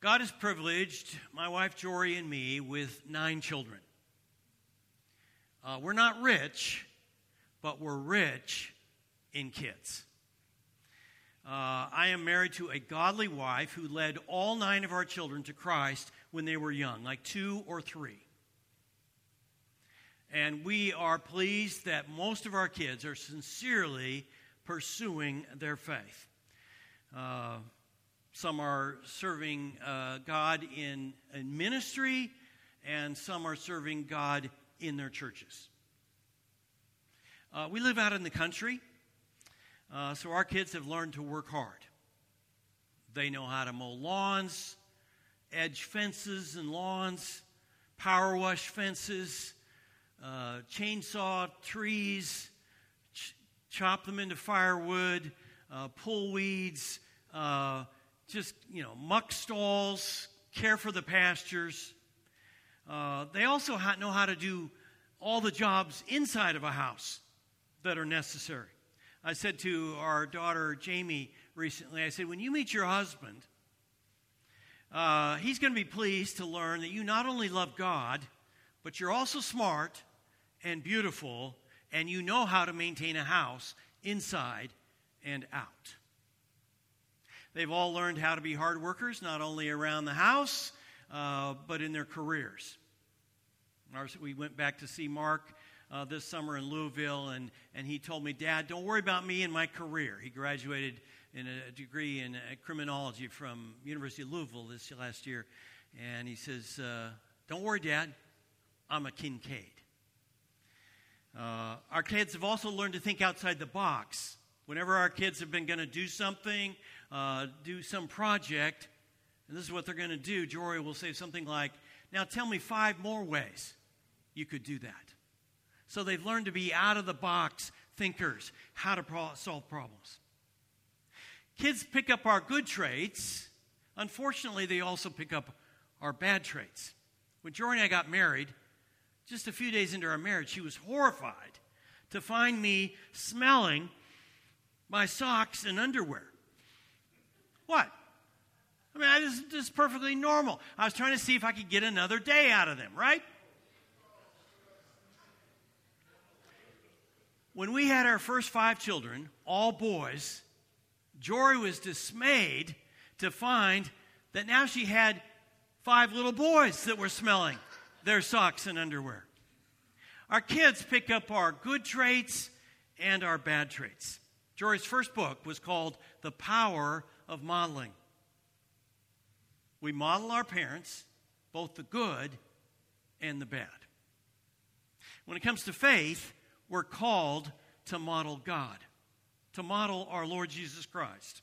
God has privileged my wife Jorie and me with nine children. Uh, we're not rich, but we're rich in kids. Uh, I am married to a godly wife who led all nine of our children to Christ when they were young, like two or three. And we are pleased that most of our kids are sincerely pursuing their faith. Uh, some are serving uh, God in, in ministry, and some are serving God in their churches. Uh, we live out in the country, uh, so our kids have learned to work hard. They know how to mow lawns, edge fences and lawns, power wash fences, uh, chainsaw trees, ch- chop them into firewood, uh, pull weeds, uh, just, you know, muck stalls, care for the pastures. Uh, they also ha- know how to do all the jobs inside of a house that are necessary. I said to our daughter Jamie recently, I said, when you meet your husband, uh, he's going to be pleased to learn that you not only love God, but you're also smart and beautiful, and you know how to maintain a house inside and out. They've all learned how to be hard workers, not only around the house, uh, but in their careers. We went back to see Mark uh, this summer in Louisville, and, and he told me, Dad, don't worry about me and my career. He graduated in a degree in uh, criminology from University of Louisville this last year. And he says, uh, don't worry, Dad, I'm a Kincaid. Uh, our kids have also learned to think outside the box. Whenever our kids have been going to do something, uh, do some project, and this is what they're going to do, Jorie will say something like, Now tell me five more ways you could do that. So they've learned to be out of the box thinkers, how to pro- solve problems. Kids pick up our good traits. Unfortunately, they also pick up our bad traits. When Jorie and I got married, just a few days into our marriage, she was horrified to find me smelling my socks and underwear. What? I mean, this, this is perfectly normal. I was trying to see if I could get another day out of them, right? When we had our first five children, all boys, Jorie was dismayed to find that now she had five little boys that were smelling their socks and underwear. Our kids pick up our good traits and our bad traits. Jorie's first book was called The Power of Modeling. We model our parents, both the good and the bad. When it comes to faith, we're called to model God, to model our Lord Jesus Christ.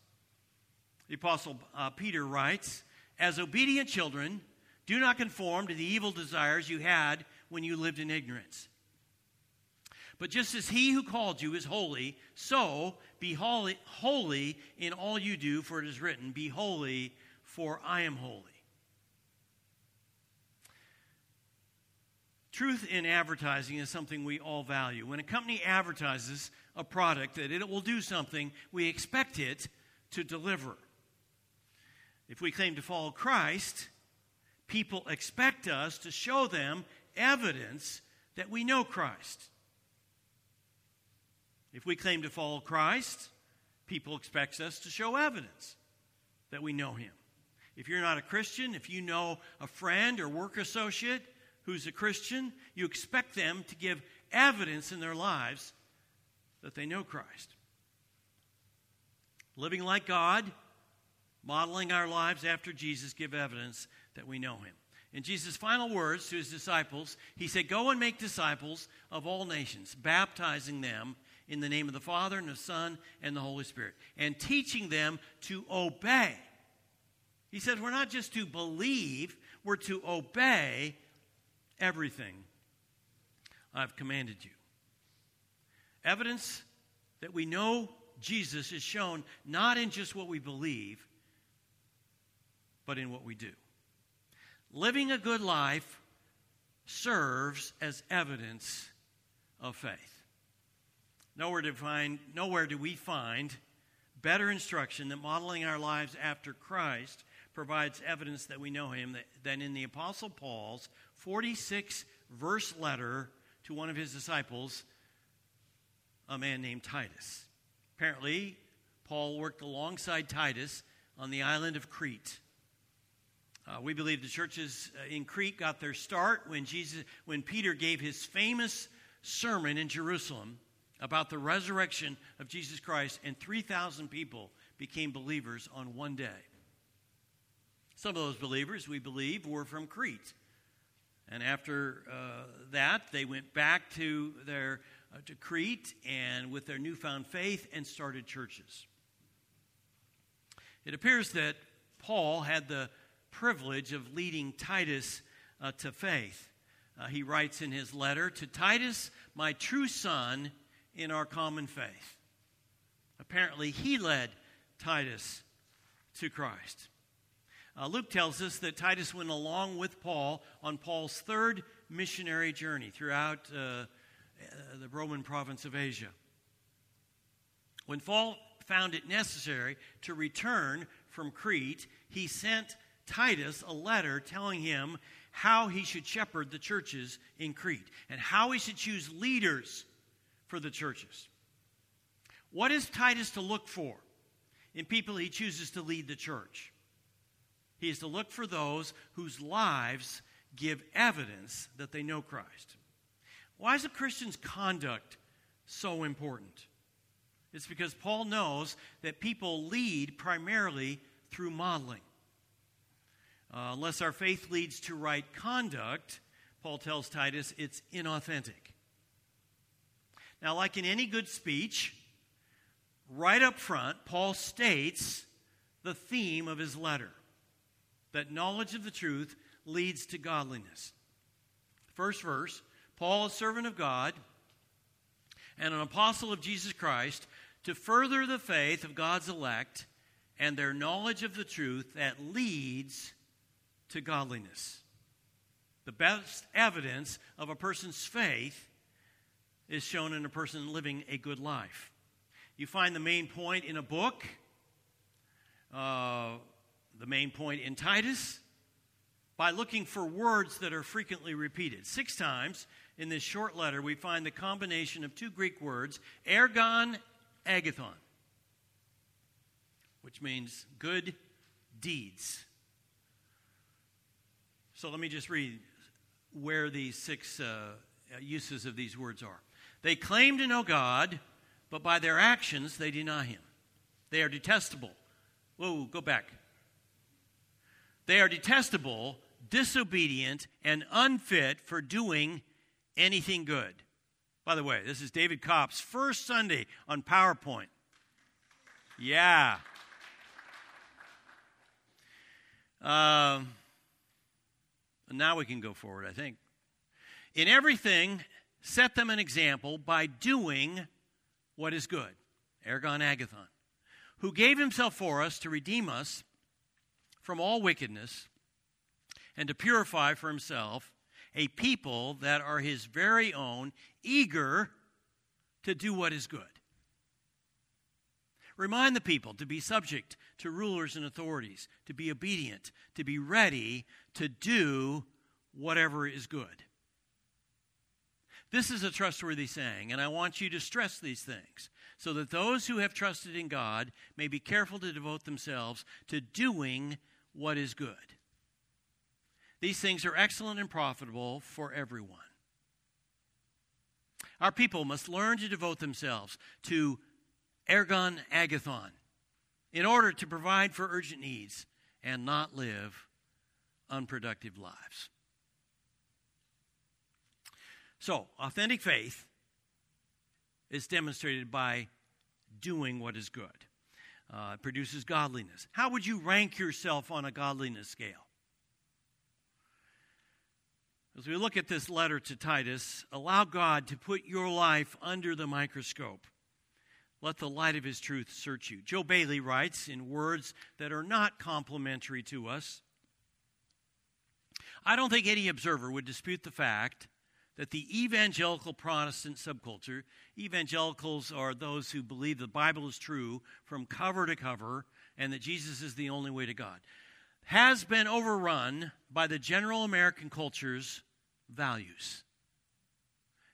The Apostle uh, Peter writes, As obedient children, do not conform to the evil desires you had when you lived in ignorance. But just as he who called you is holy, so be holy, holy in all you do, for it is written, Be holy, for I am holy. Truth in advertising is something we all value. When a company advertises a product that it will do something, we expect it to deliver. If we claim to follow Christ, people expect us to show them evidence that we know Christ. If we claim to follow Christ, people expect us to show evidence that we know him. If you're not a Christian, if you know a friend or work associate who's a Christian, you expect them to give evidence in their lives that they know Christ. Living like God, modeling our lives after Jesus, give evidence that we know him. In Jesus' final words to his disciples, he said, Go and make disciples of all nations, baptizing them in the name of the Father and the Son and the Holy Spirit, and teaching them to obey. He says, We're not just to believe, we're to obey everything I've commanded you. Evidence that we know Jesus is shown not in just what we believe, but in what we do. Living a good life serves as evidence of faith. Nowhere, find, nowhere do we find better instruction than modeling our lives after Christ provides evidence that we know him than in the Apostle Paul's 46 verse letter to one of his disciples, a man named Titus. Apparently, Paul worked alongside Titus on the island of Crete. Uh, we believe the churches uh, in Crete got their start when Jesus, when Peter gave his famous sermon in Jerusalem about the resurrection of Jesus Christ, and 3,000 people became believers on one day. Some of those believers, we believe, were from Crete. And after uh, that, they went back to their uh, to Crete and with their newfound faith and started churches. It appears that Paul had the privilege of leading Titus uh, to faith. Uh, he writes in his letter to Titus, my true son in our common faith. Apparently, he led Titus to Christ. Uh, Luke tells us that Titus went along with Paul on Paul's third missionary journey throughout uh, uh, the Roman province of Asia. When Paul found it necessary to return from Crete, he sent Titus a letter telling him how he should shepherd the churches in Crete and how he should choose leaders for the churches. What is Titus to look for in people he chooses to lead the church? He is to look for those whose lives give evidence that they know Christ. Why is a Christian's conduct so important? It's because Paul knows that people lead primarily through modeling. Uh, unless our faith leads to right conduct, Paul tells Titus, it's inauthentic. Now, like in any good speech, right up front, Paul states the theme of his letter that knowledge of the truth leads to godliness. First verse Paul, a servant of God and an apostle of Jesus Christ, to further the faith of God's elect and their knowledge of the truth that leads to godliness. The best evidence of a person's faith is shown in a person living a good life. You find the main point in a book. Uh, the main point in Titus by looking for words that are frequently repeated. Six times in this short letter, we find the combination of two Greek words, ergon, agathon, which means good deeds. So let me just read where these six uh, uses of these words are. They claim to know God, but by their actions they deny Him. They are detestable. Whoa, go back. They are detestable, disobedient, and unfit for doing anything good. By the way, this is David Kopp's first Sunday on PowerPoint. Yeah. Um, now we can go forward, I think. In everything, set them an example by doing what is good. Ergon Agathon, who gave himself for us to redeem us from all wickedness and to purify for himself a people that are his very own, eager to do what is good. Remind the people to be subject to rulers and authorities, to be obedient, to be ready to do whatever is good. This is a trustworthy saying, and I want you to stress these things so that those who have trusted in God may be careful to devote themselves to doing what is good. These things are excellent and profitable for everyone. Our people must learn to devote themselves to ergon agathon in order to provide for urgent needs and not live unproductive lives. So, authentic faith is demonstrated by doing what is good. Uh, it produces godliness. How would you rank yourself on a godliness scale? As we look at this letter to Titus, allow God to put your life under the microscope. Let the light of his truth search you. Joe Bailey writes in words that are not complimentary to us I don't think any observer would dispute the fact that the evangelical Protestant subculture, evangelicals are those who believe the Bible is true from cover to cover and that Jesus is the only way to God. has been overrun by the general American culture's values.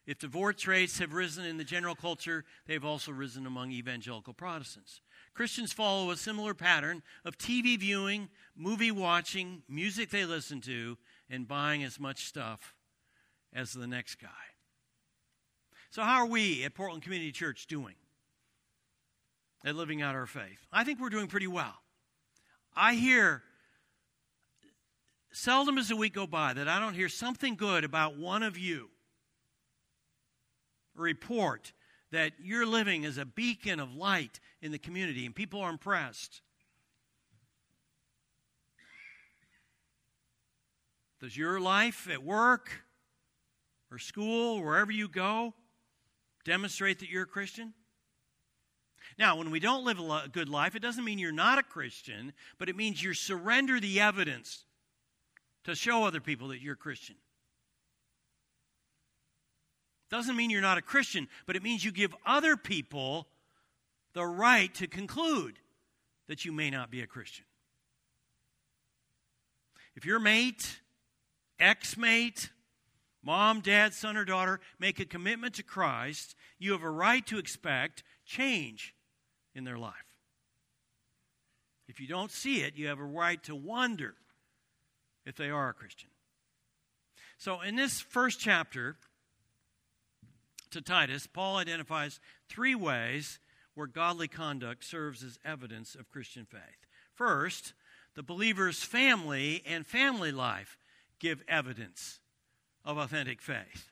If divorce rates have risen in the general culture, they've also risen among evangelical Protestants. Christians follow a similar pattern of TV viewing, movie watching, music they listen to, and buying as much stuff as the next guy. So, how are we at Portland Community Church doing at living out our faith? I think we're doing pretty well. I hear seldom as a week go by that I don't hear something good about one of you. Report that you're living as a beacon of light in the community and people are impressed. Does your life at work or school, wherever you go, demonstrate that you're a Christian? Now, when we don't live a good life, it doesn't mean you're not a Christian, but it means you surrender the evidence to show other people that you're a Christian. Doesn't mean you're not a Christian, but it means you give other people the right to conclude that you may not be a Christian. If your mate, ex mate, mom, dad, son, or daughter make a commitment to Christ, you have a right to expect change in their life. If you don't see it, you have a right to wonder if they are a Christian. So, in this first chapter to Titus, Paul identifies three ways where godly conduct serves as evidence of Christian faith. First, the believer's family and family life give evidence of authentic faith.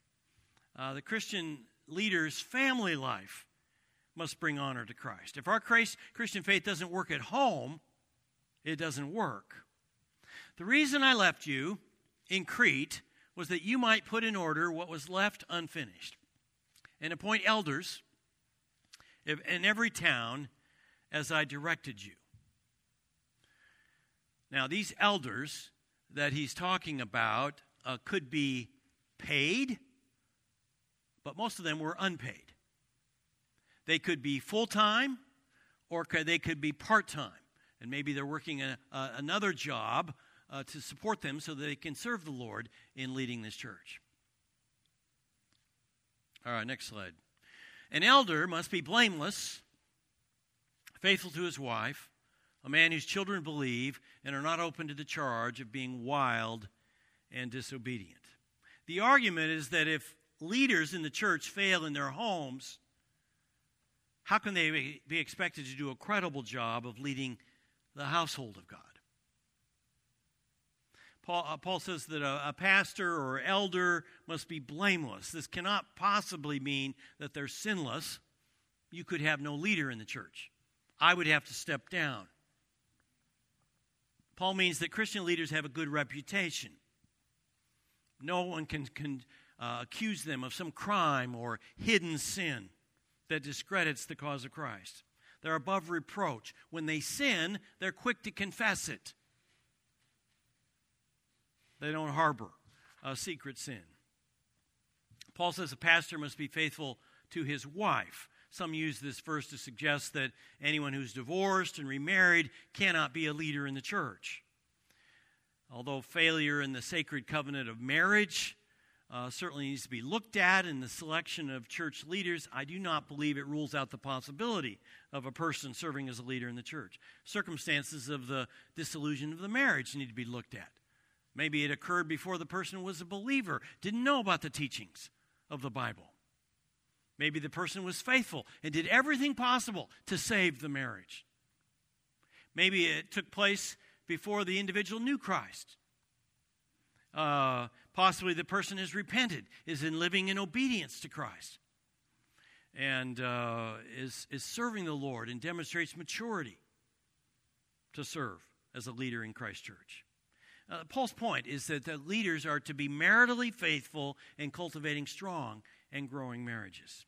Uh, the Christian leader's family life must bring honor to Christ. If our Christian faith doesn't work at home, it doesn't work. The reason I left you in Crete was that you might put in order what was left unfinished and appoint elders in every town as I directed you. Now, these elders that he's talking about uh, could be paid, but most of them were unpaid. They could be full time or they could be part time. And maybe they're working a, a, another job uh, to support them so that they can serve the Lord in leading this church. All right, next slide. An elder must be blameless, faithful to his wife, a man whose children believe and are not open to the charge of being wild and disobedient. The argument is that if leaders in the church fail in their homes, how can they be expected to do a credible job of leading the household of God? Paul, uh, Paul says that a, a, pastor or elder must be blameless. This cannot possibly mean that they're sinless. You could have no leader in the church. I would have to step down. Paul means that Christian leaders have a good reputation. No one can, can uh, accuse them of some crime or hidden sin that discredits the cause of Christ. They're above reproach. When they sin, they're quick to confess it. They don't harbor a secret sin. Paul says a pastor must be faithful to his wife. Some use this verse to suggest that anyone who's divorced and remarried cannot be a leader in the church. Although failure in the sacred covenant of marriage uh, certainly needs to be looked at in the selection of church leaders, I do not believe it rules out the possibility of a person serving as a leader in the church. Circumstances of the dissolution of the marriage need to be looked at. Maybe it occurred before the person was a believer, didn't know about the teachings of the Bible. Maybe the person was faithful and did everything possible to save the marriage. Maybe it took place before the individual knew Christ. Uh, possibly the person has repented, is in living in obedience to Christ, and uh, is, is serving the Lord and demonstrates maturity to serve as a leader in Christ Church. Uh, Paul's point is that the leaders are to be maritally faithful in cultivating strong and growing marriages.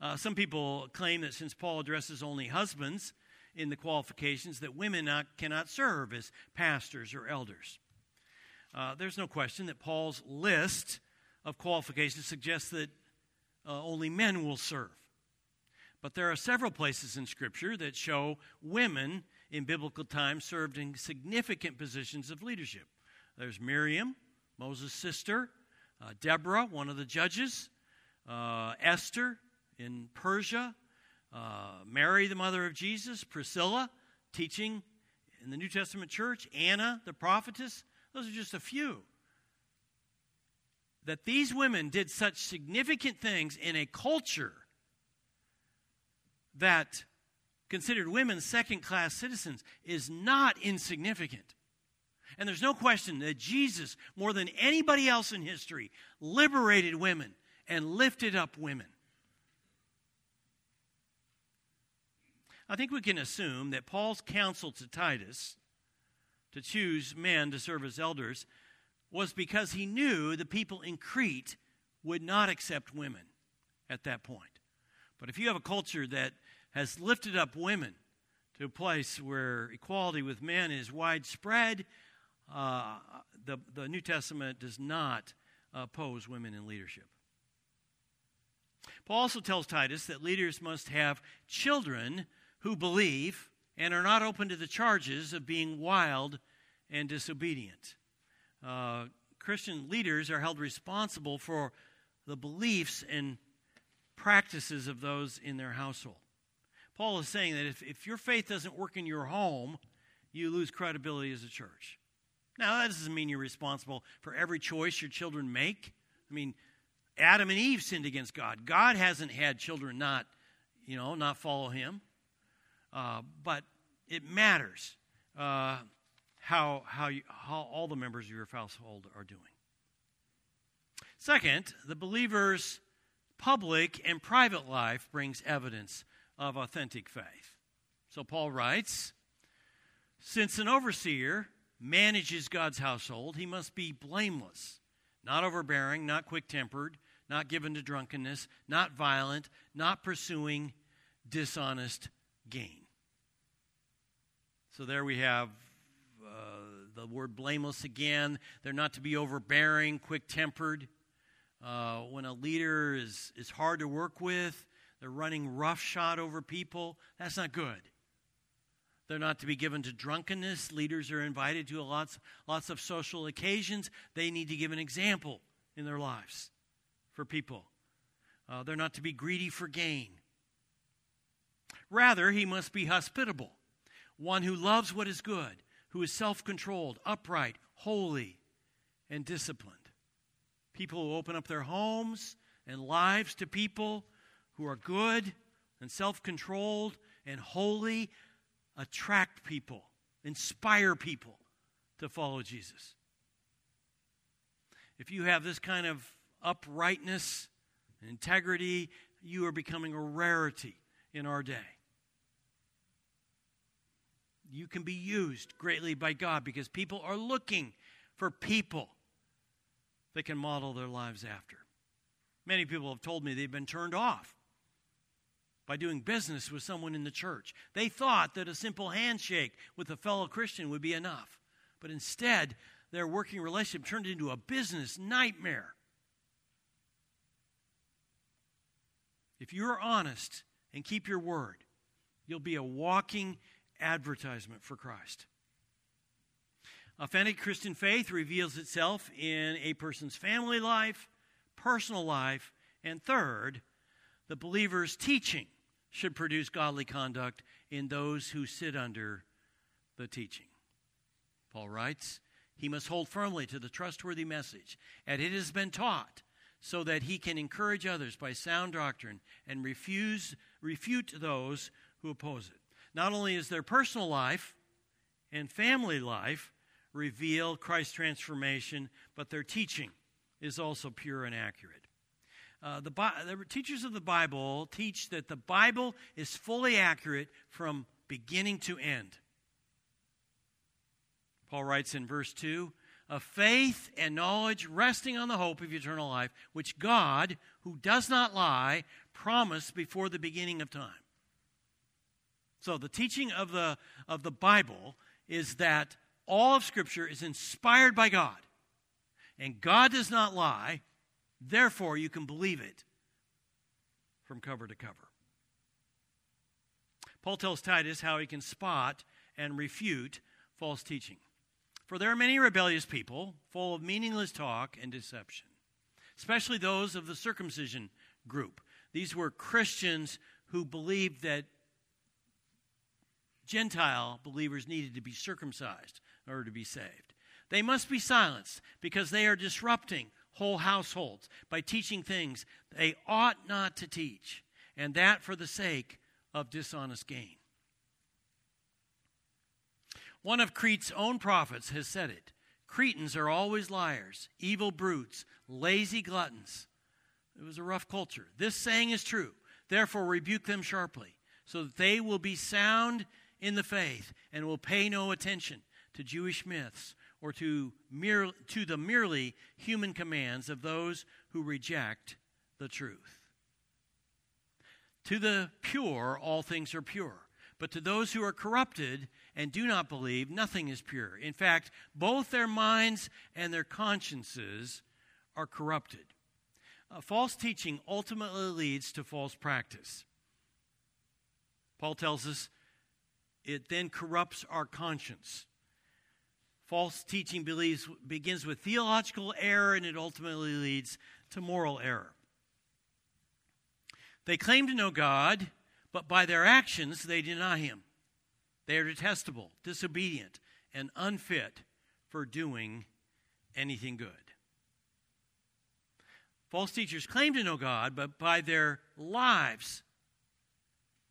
Uh, some people claim that since Paul addresses only husbands in the qualifications, that women not, cannot serve as pastors or elders. Uh, there's no question that Paul's list of qualifications suggests that uh, only men will serve. But there are several places in Scripture that show women in biblical times served in significant positions of leadership. There's Miriam, Moses' sister, uh, Deborah, one of the judges, uh, Esther in Persia, uh, Mary, the mother of Jesus, Priscilla, teaching in the New Testament church, Anna, the prophetess. Those are just a few. That these women did such significant things in a culture that considered women second class citizens is not insignificant. And there's no question that Jesus, more than anybody else in history, liberated women and lifted up women. I think we can assume that Paul's counsel to Titus to choose men to serve as elders was because he knew the people in Crete would not accept women at that point. But if you have a culture that has lifted up women to a place where equality with men is widespread, uh, the, the New Testament does not oppose women in leadership. Paul also tells Titus that leaders must have children who believe and are not open to the charges of being wild and disobedient. Uh, Christian leaders are held responsible for the beliefs and practices of those in their household. Paul is saying that if, if your faith doesn't work in your home, you lose credibility as a church. Now, that doesn't mean you're responsible for every choice your children make. I mean, Adam and Eve sinned against God. God hasn't had children not, you know, not follow him. Uh, but it matters uh, how, how, you, how all the members of your household are doing. Second, the believer's public and private life brings evidence of authentic faith. So Paul writes Since an overseer manages God's household, he must be blameless, not overbearing, not quick tempered, not given to drunkenness, not violent, not pursuing dishonest gain. So there we have uh, the word blameless again. They're not to be overbearing, quick tempered. Uh, when a leader is, is hard to work with, they're running roughshod over people, that's not good. They're not to be given to drunkenness. Leaders are invited to lots, lots of social occasions. They need to give an example in their lives for people. Uh, they're not to be greedy for gain. Rather, he must be hospitable, one who loves what is good, who is self controlled, upright, holy, and disciplined. People who open up their homes and lives to people who are good and self controlled and holy attract people, inspire people to follow Jesus. If you have this kind of uprightness and integrity, you are becoming a rarity in our day. You can be used greatly by God because people are looking for people they can model their lives after. Many people have told me they've been turned off by doing business with someone in the church. They thought that a simple handshake with a fellow Christian would be enough. But instead, their working relationship turned into a business nightmare. If you're honest and keep your word, you'll be a walking advertisement for Christ. Authentic Christian faith reveals itself in a person's family life, personal life, and third, the believer's teaching should produce godly conduct in those who sit under the teaching. Paul writes, he must hold firmly to the trustworthy message, and it has been taught so that he can encourage others by sound doctrine and refuse, refute those who oppose it. Not only is their personal life and family life reveal Christ's transformation, but their teaching is also pure and accurate. Uh, the, the teachers of the Bible teach that the Bible is fully accurate from beginning to end. Paul writes in verse 2 of faith and knowledge resting on the hope of eternal life, which God, who does not lie, promised before the beginning of time. So the teaching of the, of the Bible is that all of Scripture is inspired by God, and God does not lie, Therefore, you can believe it from cover to cover. Paul tells Titus how he can spot and refute false teaching. For there are many rebellious people, full of meaningless talk and deception, especially those of the circumcision group. These were Christians who believed that Gentile believers needed to be circumcised in order to be saved. They must be silenced because they are disrupting whole households by teaching things they ought not to teach, and that for the sake of dishonest gain. One of Crete's own prophets has said it Cretans are always liars, evil brutes, lazy gluttons. It was a rough culture. This saying is true. Therefore, rebuke them sharply, so that they will be sound in the faith and will pay no attention to Jewish myths or to, mere, to the merely human commands of those who reject the truth. To the pure, all things are pure. But to those who are corrupted and do not believe, nothing is pure. In fact, both their minds and their consciences are corrupted. False teaching ultimately leads to false practice. Paul tells us it then corrupts our conscience. False teaching believes, begins with theological error and it ultimately leads to moral error. They claim to know God, but by their actions they deny Him. They are detestable, disobedient, and unfit for doing anything good. False teachers claim to know God, but by their lives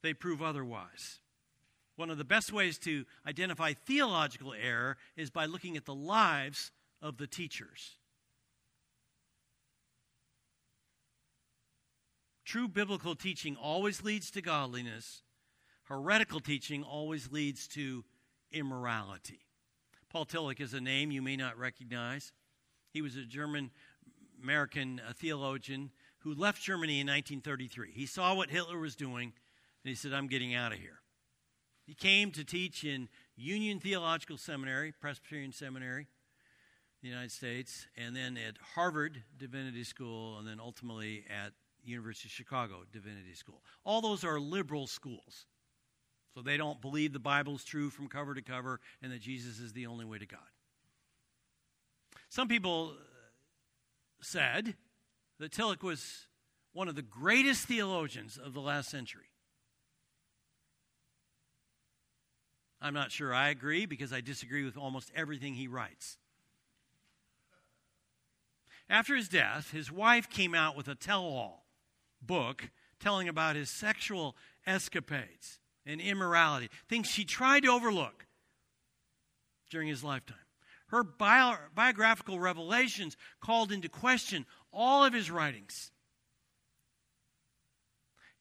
they prove otherwise. One of the best ways to identify theological error is by looking at the lives of the teachers. True biblical teaching always leads to godliness. Heretical teaching always leads to immorality. Paul Tillich is a name you may not recognize. He was a German American uh, theologian who left Germany in 1933. He saw what Hitler was doing and he said, I'm getting out of here. He came to teach in Union Theological Seminary, Presbyterian Seminary, the United States, and then at Harvard Divinity School, and then ultimately at University of Chicago Divinity School. All those are liberal schools. So they don't believe the Bible is true from cover to cover and that Jesus is the only way to God. Some people uh, said that Tillich was one of the greatest theologians of the last century. I'm not sure I agree because I disagree with almost everything he writes. After his death, his wife came out with a tell all book telling about his sexual escapades and immorality, things she tried to overlook during his lifetime. Her bio- biographical revelations called into question all of his writings.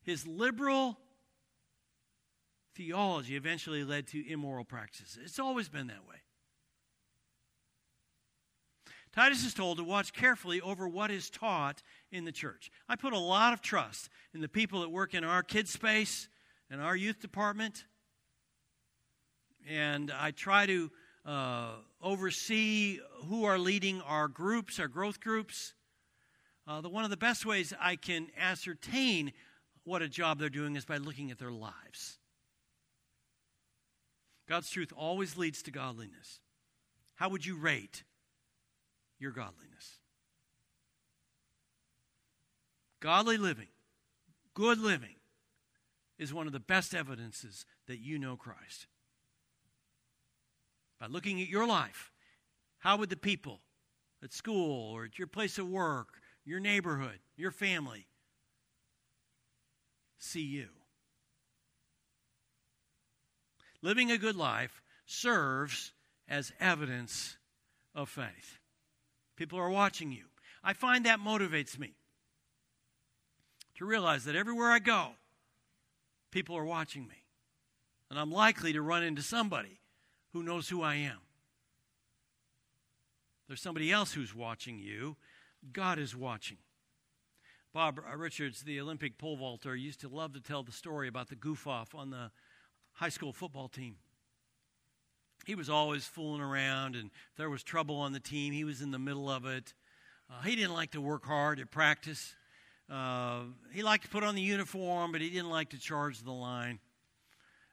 His liberal theology eventually led to immoral practices. It's always been that way. Titus is told to watch carefully over what is taught in the church. I put a lot of trust in the people that work in our kids' space and our youth department. And I try to uh, oversee who are leading our groups, our growth groups. Uh, the, one of the best ways I can ascertain what a job they're doing is by looking at their lives. God's truth always leads to godliness. How would you rate your godliness? Godly living, good living, is one of the best evidences that you know Christ. By looking at your life, how would the people at school or at your place of work, your neighborhood, your family see you? Living a good life serves as evidence of faith. People are watching you. I find that motivates me to realize that everywhere I go, people are watching me. And I'm likely to run into somebody who knows who I am. There's somebody else who's watching you. God is watching. Bob Richards, the Olympic pole vaulter, used to love to tell the story about the goof off on the high school football team. He was always fooling around, and if there was trouble on the team, he was in the middle of it. Uh, he didn't like to work hard at practice. Uh, he liked to put on the uniform, but he didn't like to charge the line.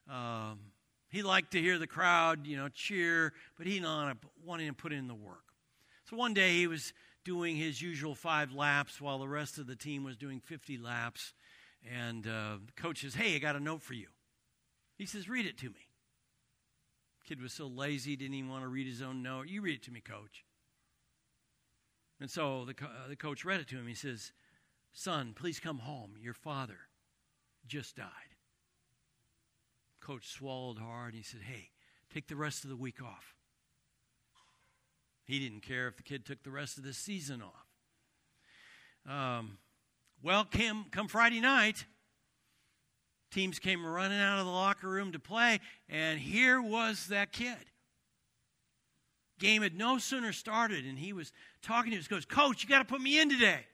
Um, He liked to hear the crowd, you know, cheer, but he not wanted to put in the work. So one day he was doing his usual five laps while the rest of the team was doing 50 laps. And uh, the coach says, Hey, I got a note for you. He says, Read it to me. Kid was so lazy, didn't even want to read his own note. You read it to me, coach. And so the, uh, the coach read it to him. He says, Son, please come home. Your father just died. Coach swallowed hard. And he said, Hey, take the rest of the week off. He didn't care if the kid took the rest of the season off. Um, well, Kim, come Friday night, teams came running out of the locker room to play, and here was that kid. Game had no sooner started, and he was talking to his coach, Coach, you got to put me in today.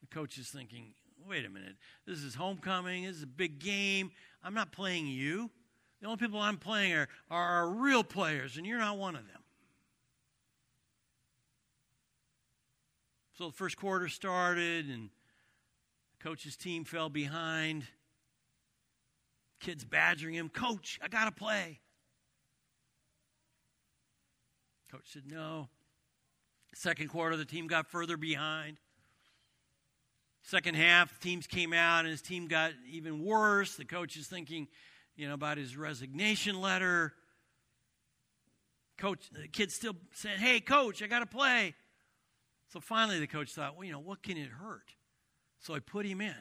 The coach is thinking, wait a minute, this is homecoming, this is a big game. I'm not playing you. The only people I'm playing are, are real players, and you're not one of them. So the first quarter started, and coach's team fell behind. Kids badgering him, Coach, I got to play. Coach said, No. Second quarter, the team got further behind. Second half, teams came out, and his team got even worse. The coach is thinking, you know, about his resignation letter. Coach, the kid still saying, "Hey, coach, I got to play." So finally, the coach thought, "Well, you know, what can it hurt?" So I put him in.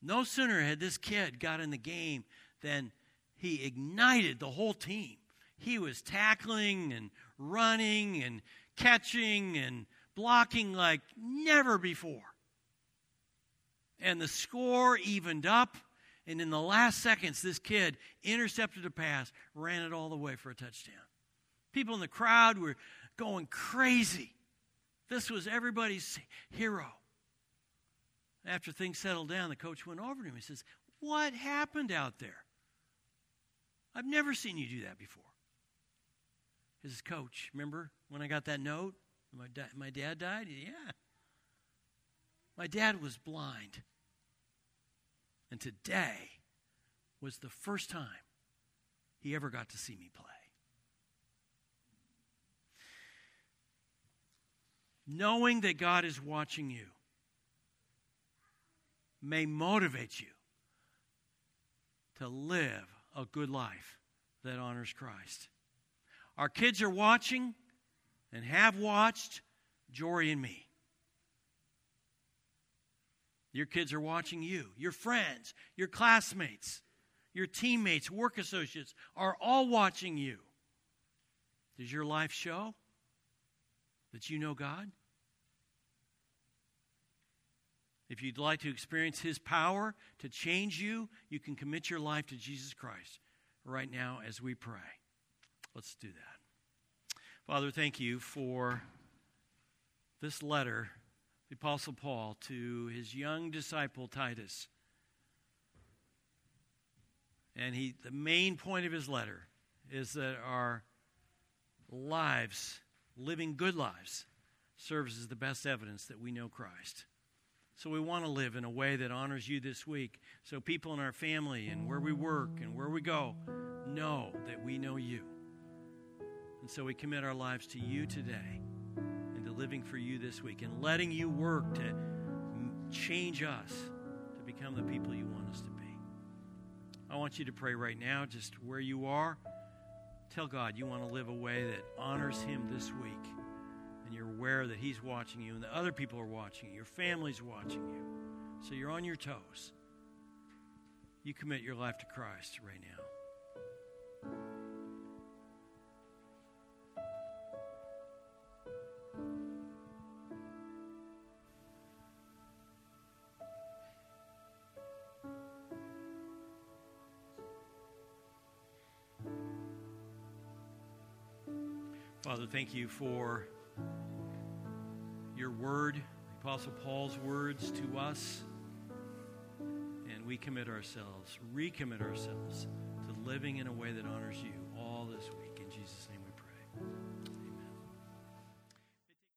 No sooner had this kid got in the game than he ignited the whole team. He was tackling and running and catching and blocking like never before. And the score evened up and in the last seconds, this kid intercepted a pass, ran it all the way for a touchdown. People in the crowd were going crazy. This was everybody's hero. After things settled down, the coach went over to him. He says, What happened out there? I've never seen you do that before. His coach, remember when I got that note? My, da- my dad died? Yeah. My dad was blind. And today was the first time he ever got to see me play. Knowing that God is watching you may motivate you to live a good life that honors Christ. Our kids are watching and have watched Jorie and me. Your kids are watching you. Your friends, your classmates, your teammates, work associates are all watching you. Does your life show that you know God? If you'd like to experience His power to change you, you can commit your life to Jesus Christ right now as we pray. Let's do that. Father, thank you for this letter the Apostle Paul to his young disciple Titus. And he, the main point of his letter is that our lives, living good lives, serves as the best evidence that we know Christ. So we want to live in a way that honors you this week. So people in our family and where we work and where we go know that we know you. And so we commit our lives to you today and to living for you this week and letting you work to change us to become the people you want us to be. I want you to pray right now, just where you are. Tell God you want to live a way that honors Him this week. And you're aware that He's watching you and that other people are watching you, your family's watching you. So you're on your toes. You commit your life to Christ right now. Father, thank you for your word, Apostle Paul's words to us. And we commit ourselves, recommit ourselves to living in a way that honors you.